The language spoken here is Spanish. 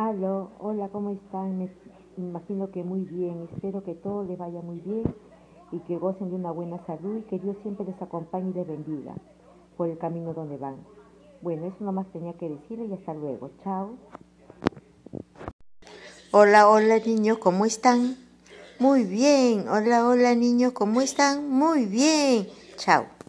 abuelo, hola, ¿cómo están? Me imagino que muy bien, espero que todo les vaya muy bien y que gocen de una buena salud y que Dios siempre les acompañe y les bendiga por el camino donde van. Bueno, eso nomás tenía que decirle y hasta luego. Chao. Hola, hola niños, ¿cómo están? Muy bien. Hola, hola niños, ¿cómo están? Muy bien. Chao.